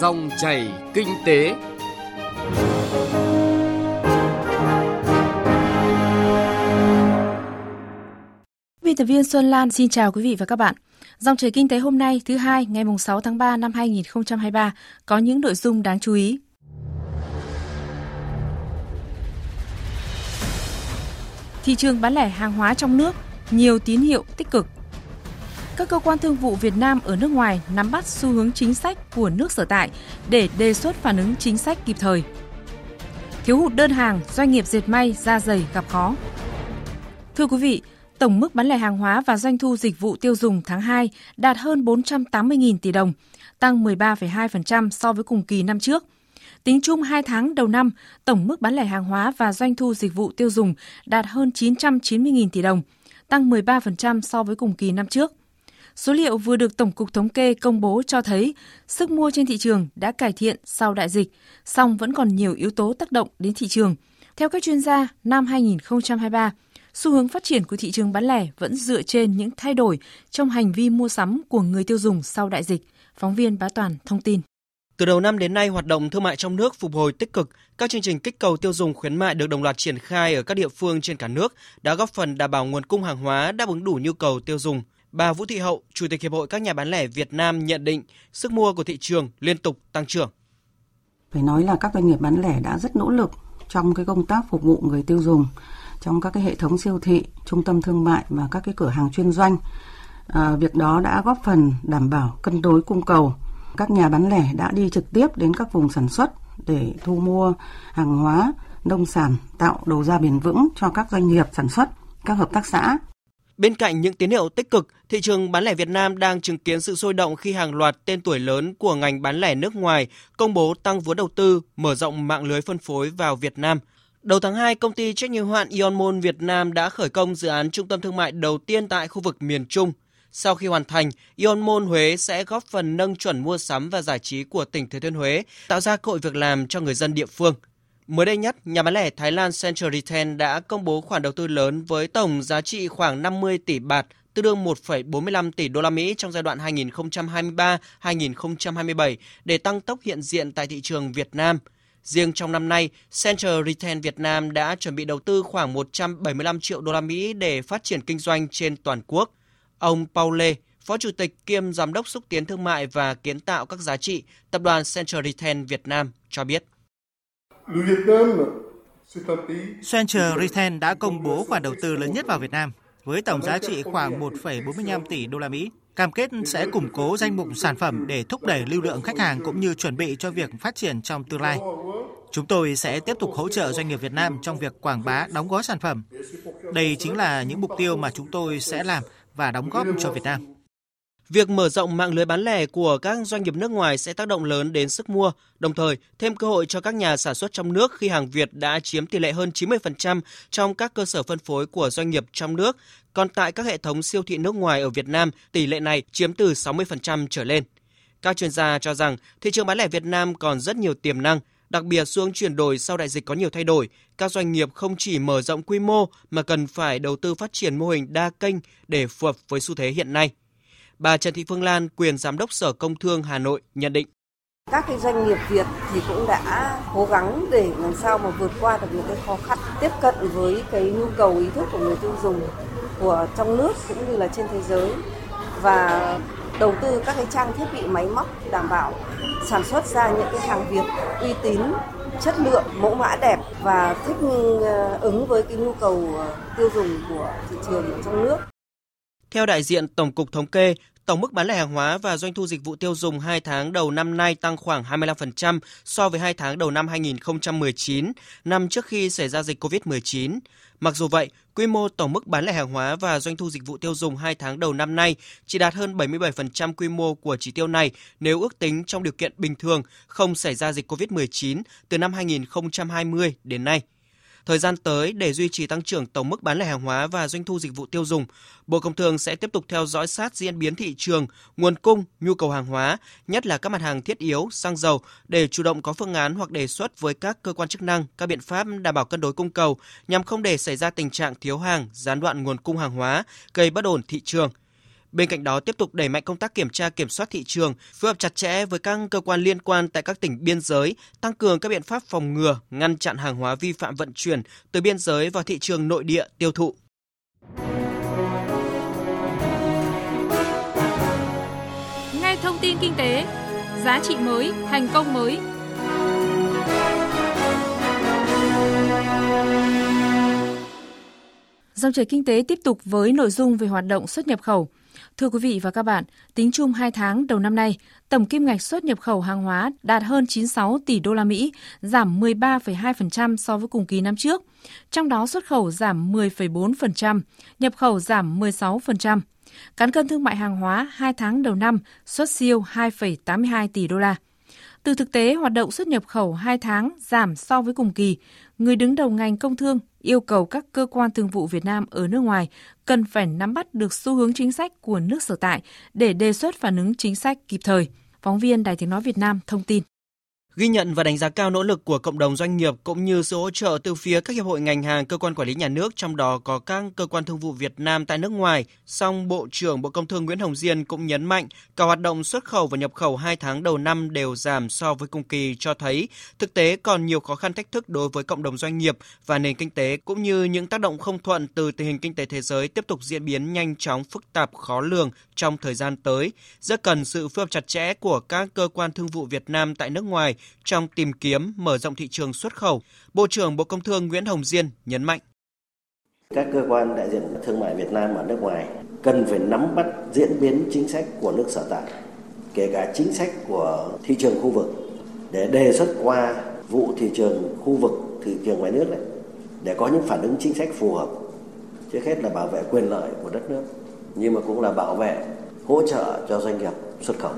Dòng chảy kinh tế. Biên tập viên Xuân Lan xin chào quý vị và các bạn. Dòng chảy kinh tế hôm nay, thứ hai, ngày 6 tháng 3 năm 2023 có những nội dung đáng chú ý. Thị trường bán lẻ hàng hóa trong nước, nhiều tín hiệu tích cực. Các cơ quan thương vụ Việt Nam ở nước ngoài nắm bắt xu hướng chính sách của nước sở tại để đề xuất phản ứng chính sách kịp thời. Thiếu hụt đơn hàng, doanh nghiệp dệt may, da dày gặp khó. Thưa quý vị, tổng mức bán lẻ hàng hóa và doanh thu dịch vụ tiêu dùng tháng 2 đạt hơn 480.000 tỷ đồng, tăng 13,2% so với cùng kỳ năm trước – Tính chung 2 tháng đầu năm, tổng mức bán lẻ hàng hóa và doanh thu dịch vụ tiêu dùng đạt hơn 990.000 tỷ đồng, tăng 13% so với cùng kỳ năm trước. Số liệu vừa được Tổng cục Thống kê công bố cho thấy sức mua trên thị trường đã cải thiện sau đại dịch, song vẫn còn nhiều yếu tố tác động đến thị trường. Theo các chuyên gia, năm 2023, xu hướng phát triển của thị trường bán lẻ vẫn dựa trên những thay đổi trong hành vi mua sắm của người tiêu dùng sau đại dịch. Phóng viên Bá Toàn thông tin. Từ đầu năm đến nay, hoạt động thương mại trong nước phục hồi tích cực, các chương trình kích cầu tiêu dùng khuyến mại được đồng loạt triển khai ở các địa phương trên cả nước đã góp phần đảm bảo nguồn cung hàng hóa đáp ứng đủ nhu cầu tiêu dùng. Bà Vũ Thị Hậu, Chủ tịch Hiệp hội các nhà bán lẻ Việt Nam nhận định sức mua của thị trường liên tục tăng trưởng. Phải nói là các doanh nghiệp bán lẻ đã rất nỗ lực trong cái công tác phục vụ người tiêu dùng trong các cái hệ thống siêu thị, trung tâm thương mại và các cái cửa hàng chuyên doanh. À, việc đó đã góp phần đảm bảo cân đối cung cầu, các nhà bán lẻ đã đi trực tiếp đến các vùng sản xuất để thu mua hàng hóa, nông sản, tạo đầu ra bền vững cho các doanh nghiệp sản xuất, các hợp tác xã. Bên cạnh những tín hiệu tích cực, thị trường bán lẻ Việt Nam đang chứng kiến sự sôi động khi hàng loạt tên tuổi lớn của ngành bán lẻ nước ngoài công bố tăng vốn đầu tư, mở rộng mạng lưới phân phối vào Việt Nam. Đầu tháng 2, công ty trách nhiệm hoạn hạn Ionmon Việt Nam đã khởi công dự án trung tâm thương mại đầu tiên tại khu vực miền Trung. Sau khi hoàn thành, ionmon Huế sẽ góp phần nâng chuẩn mua sắm và giải trí của tỉnh Thừa Thiên Huế, tạo ra cơ hội việc làm cho người dân địa phương. Mới đây nhất, nhà bán lẻ Thái Lan Central Retail đã công bố khoản đầu tư lớn với tổng giá trị khoảng 50 tỷ bạt, tương đương 1,45 tỷ đô la Mỹ trong giai đoạn 2023-2027 để tăng tốc hiện diện tại thị trường Việt Nam. Riêng trong năm nay, Central Retail Việt Nam đã chuẩn bị đầu tư khoảng 175 triệu đô la Mỹ để phát triển kinh doanh trên toàn quốc. Ông Paul Lê, Phó Chủ tịch kiêm Giám đốc xúc tiến thương mại và kiến tạo các giá trị, Tập đoàn Central Retail Việt Nam cho biết. Central Retail đã công bố khoản đầu tư lớn nhất vào Việt Nam với tổng giá trị khoảng 1,45 tỷ đô la Mỹ. Cam kết sẽ củng cố danh mục sản phẩm để thúc đẩy lưu lượng khách hàng cũng như chuẩn bị cho việc phát triển trong tương lai. Chúng tôi sẽ tiếp tục hỗ trợ doanh nghiệp Việt Nam trong việc quảng bá, đóng gói sản phẩm. Đây chính là những mục tiêu mà chúng tôi sẽ làm và đóng góp cho Việt Nam. Việc mở rộng mạng lưới bán lẻ của các doanh nghiệp nước ngoài sẽ tác động lớn đến sức mua, đồng thời thêm cơ hội cho các nhà sản xuất trong nước khi hàng Việt đã chiếm tỷ lệ hơn 90% trong các cơ sở phân phối của doanh nghiệp trong nước, còn tại các hệ thống siêu thị nước ngoài ở Việt Nam, tỷ lệ này chiếm từ 60% trở lên. Các chuyên gia cho rằng thị trường bán lẻ Việt Nam còn rất nhiều tiềm năng, Đặc biệt xu hướng chuyển đổi sau đại dịch có nhiều thay đổi, các doanh nghiệp không chỉ mở rộng quy mô mà cần phải đầu tư phát triển mô hình đa kênh để phù hợp với xu thế hiện nay. Bà Trần Thị Phương Lan, quyền giám đốc Sở Công Thương Hà Nội nhận định các cái doanh nghiệp Việt thì cũng đã cố gắng để làm sao mà vượt qua được những cái khó khăn tiếp cận với cái nhu cầu ý thức của người tiêu dùng của trong nước cũng như là trên thế giới và đầu tư các cái trang thiết bị máy móc đảm bảo sản xuất ra những cái hàng Việt uy tín, chất lượng, mẫu mã đẹp và thích ờ, ứng với cái nhu cầu ờ, tiêu dùng của thị trường trong nước. Theo đại diện Tổng cục Thống kê, tổng mức bán lẻ hàng hóa và doanh thu dịch vụ tiêu dùng 2 tháng đầu năm nay tăng khoảng 25% so với 2 tháng đầu năm 2019, năm trước khi xảy ra dịch COVID-19. Mặc dù vậy, quy mô tổng mức bán lẻ hàng hóa và doanh thu dịch vụ tiêu dùng 2 tháng đầu năm nay chỉ đạt hơn 77% quy mô của chỉ tiêu này nếu ước tính trong điều kiện bình thường không xảy ra dịch COVID-19 từ năm 2020 đến nay. Thời gian tới để duy trì tăng trưởng tổng mức bán lẻ hàng hóa và doanh thu dịch vụ tiêu dùng, Bộ Công Thương sẽ tiếp tục theo dõi sát diễn biến thị trường, nguồn cung, nhu cầu hàng hóa, nhất là các mặt hàng thiết yếu, xăng dầu để chủ động có phương án hoặc đề xuất với các cơ quan chức năng các biện pháp đảm bảo cân đối cung cầu nhằm không để xảy ra tình trạng thiếu hàng, gián đoạn nguồn cung hàng hóa, gây bất ổn thị trường. Bên cạnh đó tiếp tục đẩy mạnh công tác kiểm tra kiểm soát thị trường, phối hợp chặt chẽ với các cơ quan liên quan tại các tỉnh biên giới, tăng cường các biện pháp phòng ngừa, ngăn chặn hàng hóa vi phạm vận chuyển từ biên giới vào thị trường nội địa tiêu thụ. Nghe thông tin kinh tế, giá trị mới, thành công mới. Dòng chảy kinh tế tiếp tục với nội dung về hoạt động xuất nhập khẩu. Thưa quý vị và các bạn, tính chung 2 tháng đầu năm nay, tổng kim ngạch xuất nhập khẩu hàng hóa đạt hơn 96 tỷ đô la Mỹ, giảm 13,2% so với cùng kỳ năm trước. Trong đó xuất khẩu giảm 10,4%, nhập khẩu giảm 16%. Cán cân thương mại hàng hóa 2 tháng đầu năm xuất siêu 2,82 tỷ đô la. Từ thực tế hoạt động xuất nhập khẩu 2 tháng giảm so với cùng kỳ, người đứng đầu ngành công thương yêu cầu các cơ quan thương vụ Việt Nam ở nước ngoài cần phải nắm bắt được xu hướng chính sách của nước sở tại để đề xuất phản ứng chính sách kịp thời. Phóng viên Đài Tiếng Nói Việt Nam thông tin. Ghi nhận và đánh giá cao nỗ lực của cộng đồng doanh nghiệp cũng như sự hỗ trợ từ phía các hiệp hội ngành hàng, cơ quan quản lý nhà nước, trong đó có các cơ quan thương vụ Việt Nam tại nước ngoài. Song Bộ trưởng Bộ Công Thương Nguyễn Hồng Diên cũng nhấn mạnh cả hoạt động xuất khẩu và nhập khẩu 2 tháng đầu năm đều giảm so với cùng kỳ cho thấy thực tế còn nhiều khó khăn thách thức đối với cộng đồng doanh nghiệp và nền kinh tế cũng như những tác động không thuận từ tình hình kinh tế thế giới tiếp tục diễn biến nhanh chóng, phức tạp, khó lường trong thời gian tới. Rất cần sự phối hợp chặt chẽ của các cơ quan thương vụ Việt Nam tại nước ngoài trong tìm kiếm mở rộng thị trường xuất khẩu, Bộ trưởng Bộ Công Thương Nguyễn Hồng Diên nhấn mạnh. Các cơ quan đại diện thương mại Việt Nam ở nước ngoài cần phải nắm bắt diễn biến chính sách của nước sở tại, kể cả chính sách của thị trường khu vực để đề xuất qua vụ thị trường khu vực, thị trường ngoài nước này để có những phản ứng chính sách phù hợp. Trước hết là bảo vệ quyền lợi của đất nước, nhưng mà cũng là bảo vệ hỗ trợ cho doanh nghiệp xuất khẩu.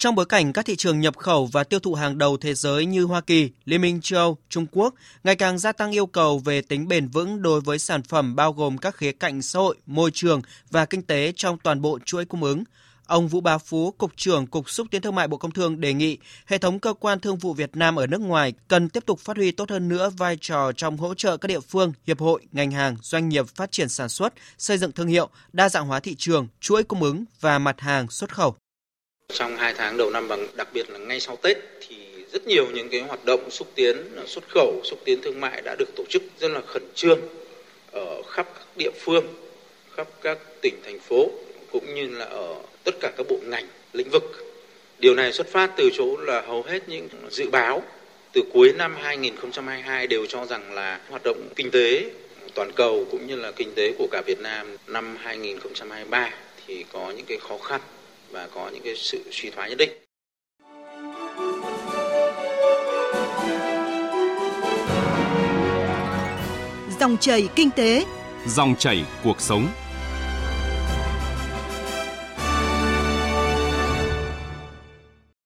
Trong bối cảnh các thị trường nhập khẩu và tiêu thụ hàng đầu thế giới như Hoa Kỳ, Liên minh châu Âu, Trung Quốc ngày càng gia tăng yêu cầu về tính bền vững đối với sản phẩm bao gồm các khía cạnh xã hội, môi trường và kinh tế trong toàn bộ chuỗi cung ứng. Ông Vũ Bá Phú, Cục trưởng Cục Xúc tiến Thương mại Bộ Công Thương đề nghị hệ thống cơ quan thương vụ Việt Nam ở nước ngoài cần tiếp tục phát huy tốt hơn nữa vai trò trong hỗ trợ các địa phương, hiệp hội, ngành hàng, doanh nghiệp phát triển sản xuất, xây dựng thương hiệu, đa dạng hóa thị trường, chuỗi cung ứng và mặt hàng xuất khẩu. Trong hai tháng đầu năm và đặc biệt là ngay sau Tết thì rất nhiều những cái hoạt động xúc tiến ờ, xuất khẩu, xúc tiến thương mại đã được tổ chức rất là khẩn trương ở khắp các địa phương, khắp các tỉnh thành phố cũng như là ở tất cả các bộ ngành, lĩnh vực. Điều này xuất phát từ chỗ là hầu hết những dự báo từ cuối năm 2022 đều cho rằng là hoạt động kinh tế toàn cầu cũng như là kinh tế của cả Việt Nam năm 2023 thì có những cái khó khăn và có những cái sự suy thoái nhất định. Dòng chảy kinh tế, dòng chảy cuộc sống.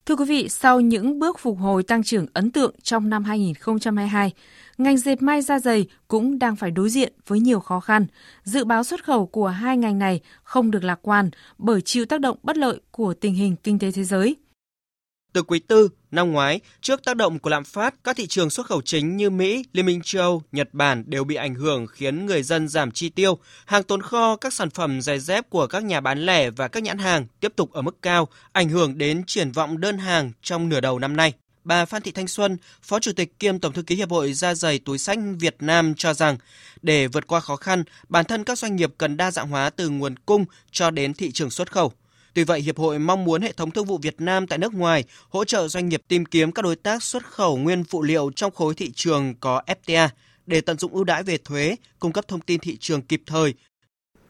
Thưa quý vị, sau những bước phục hồi tăng trưởng ấn tượng trong năm 2022, ngành dệt may da dày cũng đang phải đối diện với nhiều khó khăn. Dự báo xuất khẩu của hai ngành này không được lạc quan bởi chịu tác động bất lợi của tình hình kinh tế thế giới. Từ quý tư năm ngoái, trước tác động của lạm phát, các thị trường xuất khẩu chính như Mỹ, Liên minh châu Âu, Nhật Bản đều bị ảnh hưởng khiến người dân giảm chi tiêu. Hàng tồn kho, các sản phẩm giày dép của các nhà bán lẻ và các nhãn hàng tiếp tục ở mức cao, ảnh hưởng đến triển vọng đơn hàng trong nửa đầu năm nay. Bà Phan Thị Thanh Xuân, Phó Chủ tịch kiêm Tổng thư ký Hiệp hội Da dày túi sách Việt Nam cho rằng, để vượt qua khó khăn, bản thân các doanh nghiệp cần đa dạng hóa từ nguồn cung cho đến thị trường xuất khẩu. Tuy vậy, Hiệp hội mong muốn hệ thống thương vụ Việt Nam tại nước ngoài hỗ trợ doanh nghiệp tìm kiếm các đối tác xuất khẩu nguyên phụ liệu trong khối thị trường có FTA để tận dụng ưu đãi về thuế, cung cấp thông tin thị trường kịp thời.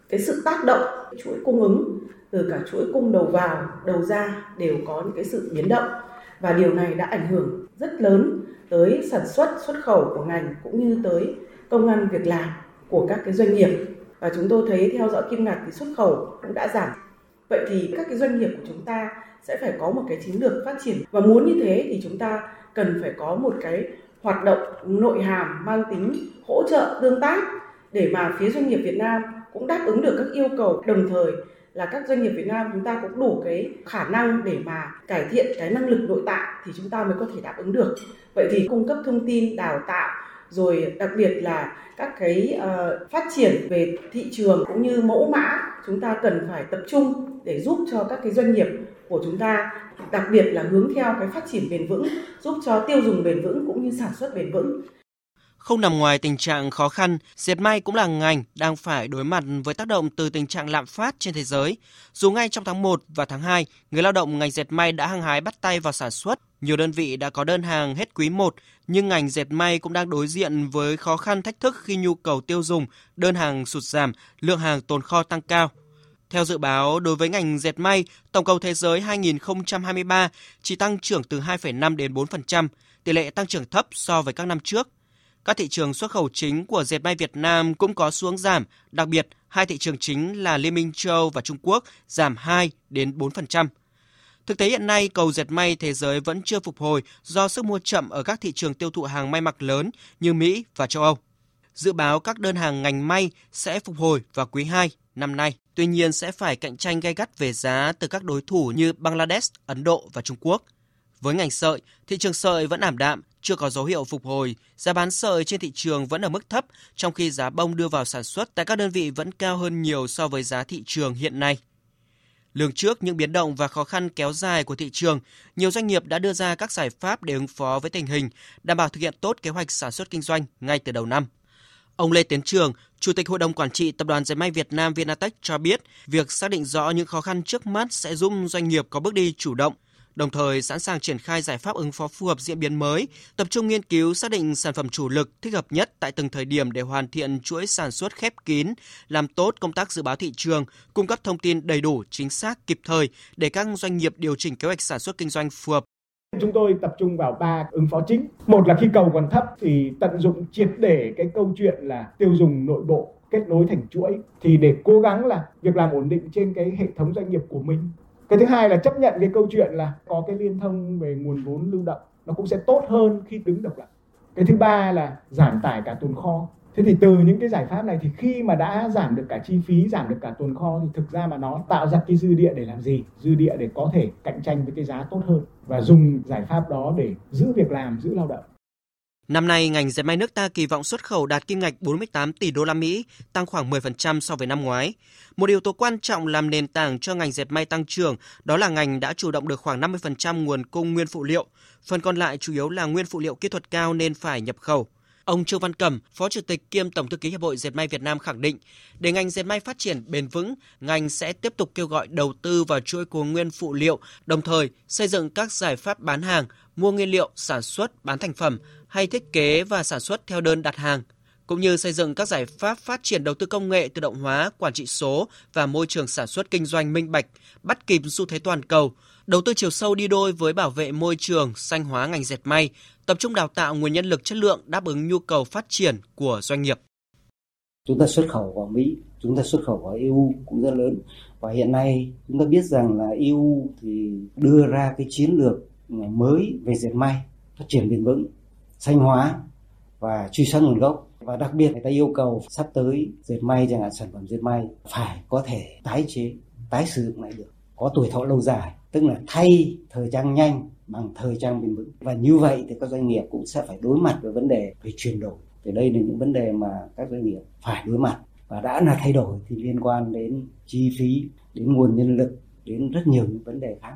Cái sự tác động chuỗi cung ứng từ cả chuỗi cung đầu vào, đầu ra đều có những cái sự biến động và điều này đã ảnh hưởng rất lớn tới sản xuất xuất khẩu của ngành cũng như tới công an việc làm của các cái doanh nghiệp. Và chúng tôi thấy theo dõi kim ngạch thì xuất khẩu cũng đã giảm. Vậy thì các cái doanh nghiệp của chúng ta sẽ phải có một cái chiến lược phát triển. Và muốn như thế thì chúng ta cần phải có một cái hoạt động nội hàm mang tính hỗ trợ tương tác để mà phía doanh nghiệp Việt Nam cũng đáp ứng được các yêu cầu đồng thời là các doanh nghiệp Việt Nam chúng ta cũng đủ cái khả năng để mà cải thiện cái năng lực nội tại thì chúng ta mới có thể đáp ứng được. Vậy thì cung cấp thông tin, đào tạo rồi đặc biệt là các cái uh, phát triển về thị trường cũng như mẫu mã chúng ta cần phải tập trung để giúp cho các cái doanh nghiệp của chúng ta đặc biệt là hướng theo cái phát triển bền vững giúp cho tiêu dùng bền vững cũng như sản xuất bền vững không nằm ngoài tình trạng khó khăn, dệt may cũng là ngành đang phải đối mặt với tác động từ tình trạng lạm phát trên thế giới. Dù ngay trong tháng 1 và tháng 2, người lao động ngành dệt may đã hăng hái bắt tay vào sản xuất, nhiều đơn vị đã có đơn hàng hết quý 1, nhưng ngành dệt may cũng đang đối diện với khó khăn thách thức khi nhu cầu tiêu dùng, đơn hàng sụt giảm, lượng hàng tồn kho tăng cao. Theo dự báo, đối với ngành dệt may, tổng cầu thế giới 2023 chỉ tăng trưởng từ 2,5 đến 4%, tỷ lệ tăng trưởng thấp so với các năm trước. Các thị trường xuất khẩu chính của dệt may Việt Nam cũng có xuống giảm, đặc biệt hai thị trường chính là Liên minh châu Âu và Trung Quốc giảm 2 đến 4%. Thực tế hiện nay, cầu dệt may thế giới vẫn chưa phục hồi do sức mua chậm ở các thị trường tiêu thụ hàng may mặc lớn như Mỹ và châu Âu. Dự báo các đơn hàng ngành may sẽ phục hồi vào quý 2 năm nay. Tuy nhiên sẽ phải cạnh tranh gay gắt về giá từ các đối thủ như Bangladesh, Ấn Độ và Trung Quốc. Với ngành sợi, thị trường sợi vẫn ảm đạm, chưa có dấu hiệu phục hồi, giá bán sợi trên thị trường vẫn ở mức thấp, trong khi giá bông đưa vào sản xuất tại các đơn vị vẫn cao hơn nhiều so với giá thị trường hiện nay. Lường trước những biến động và khó khăn kéo dài của thị trường, nhiều doanh nghiệp đã đưa ra các giải pháp để ứng phó với tình hình, đảm bảo thực hiện tốt kế hoạch sản xuất kinh doanh ngay từ đầu năm. Ông Lê Tiến Trường, Chủ tịch Hội đồng Quản trị Tập đoàn Dệt may Việt Nam Vinatech cho biết, việc xác định rõ những khó khăn trước mắt sẽ giúp doanh nghiệp có bước đi chủ động, đồng thời sẵn sàng triển khai giải pháp ứng phó phù hợp diễn biến mới, tập trung nghiên cứu xác định sản phẩm chủ lực thích hợp nhất tại từng thời điểm để hoàn thiện chuỗi sản xuất khép kín, làm tốt công tác dự báo thị trường, cung cấp thông tin đầy đủ, chính xác, kịp thời để các doanh nghiệp điều chỉnh kế hoạch sản xuất kinh doanh phù hợp Chúng tôi tập trung vào ba ứng phó chính. Một là khi cầu còn thấp thì tận dụng triệt để cái câu chuyện là tiêu dùng nội bộ kết nối thành chuỗi thì để cố gắng là việc làm ổn định trên cái hệ thống doanh nghiệp của mình cái thứ hai là chấp nhận cái câu chuyện là có cái liên thông về nguồn vốn lưu động, nó cũng sẽ tốt hơn khi đứng độc lập. Cái thứ ba là giảm tải cả tồn kho. Thế thì từ những cái giải pháp này thì khi mà đã giảm được cả chi phí, giảm được cả tồn kho thì thực ra mà nó tạo ra cái dư địa để làm gì? Dư địa để có thể cạnh tranh với cái giá tốt hơn và dùng giải pháp đó để giữ việc làm, giữ lao động. Năm nay, ngành dệt may nước ta kỳ vọng xuất khẩu đạt kim ngạch 48 tỷ đô la Mỹ, tăng khoảng 10% so với năm ngoái. Một yếu tố quan trọng làm nền tảng cho ngành dệt may tăng trưởng đó là ngành đã chủ động được khoảng 50% nguồn cung nguyên phụ liệu, phần còn lại chủ yếu là nguyên phụ liệu kỹ thuật cao nên phải nhập khẩu. Ông Trương Văn Cẩm, Phó Chủ tịch kiêm Tổng thư ký Hiệp hội Dệt may Việt Nam khẳng định, để ngành dệt may phát triển bền vững, ngành sẽ tiếp tục kêu gọi đầu tư vào chuỗi cung nguyên phụ liệu, đồng thời xây dựng các giải pháp bán hàng, mua nguyên liệu, sản xuất, bán thành phẩm hay thiết kế và sản xuất theo đơn đặt hàng, cũng như xây dựng các giải pháp phát triển đầu tư công nghệ tự động hóa, quản trị số và môi trường sản xuất kinh doanh minh bạch, bắt kịp xu thế toàn cầu, đầu tư chiều sâu đi đôi với bảo vệ môi trường, xanh hóa ngành dệt may, tập trung đào tạo nguồn nhân lực chất lượng đáp ứng nhu cầu phát triển của doanh nghiệp. Chúng ta xuất khẩu vào Mỹ, chúng ta xuất khẩu vào EU cũng rất lớn và hiện nay chúng ta biết rằng là EU thì đưa ra cái chiến lược mới về dệt may phát triển bền vững xanh hóa và truy xuất nguồn gốc. Và đặc biệt người ta yêu cầu sắp tới dệt may chẳng hạn, sản phẩm dệt may phải có thể tái chế, tái sử dụng lại được, có tuổi thọ lâu dài, tức là thay thời trang nhanh bằng thời trang bền vững. Và như vậy thì các doanh nghiệp cũng sẽ phải đối mặt với vấn đề về chuyển đổi. Thì đây là những vấn đề mà các doanh nghiệp phải đối mặt. Và đã là thay đổi thì liên quan đến chi phí, đến nguồn nhân lực, đến rất nhiều những vấn đề khác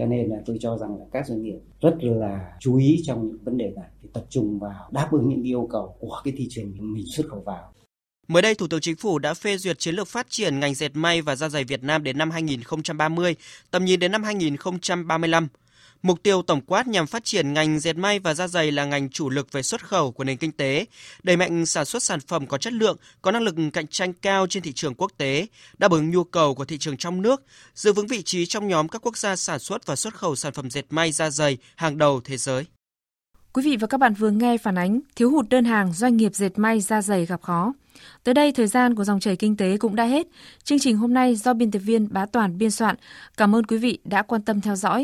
cho nên là tôi cho rằng là các doanh nghiệp rất là chú ý trong những vấn đề này thì tập trung vào đáp ứng những yêu cầu của cái thị trường mình xuất khẩu vào Mới đây, Thủ tướng Chính phủ đã phê duyệt chiến lược phát triển ngành dệt may và da giày Việt Nam đến năm 2030, tầm nhìn đến năm 2035. Mục tiêu tổng quát nhằm phát triển ngành dệt may và da giày là ngành chủ lực về xuất khẩu của nền kinh tế, đẩy mạnh sản xuất sản phẩm có chất lượng, có năng lực cạnh tranh cao trên thị trường quốc tế, đáp ứng nhu cầu của thị trường trong nước, giữ vững vị trí trong nhóm các quốc gia sản xuất và xuất khẩu sản phẩm dệt may da giày hàng đầu thế giới. Quý vị và các bạn vừa nghe phản ánh thiếu hụt đơn hàng doanh nghiệp dệt may da dày gặp khó. Tới đây thời gian của dòng chảy kinh tế cũng đã hết. Chương trình hôm nay do biên tập viên Bá Toàn biên soạn. Cảm ơn quý vị đã quan tâm theo dõi.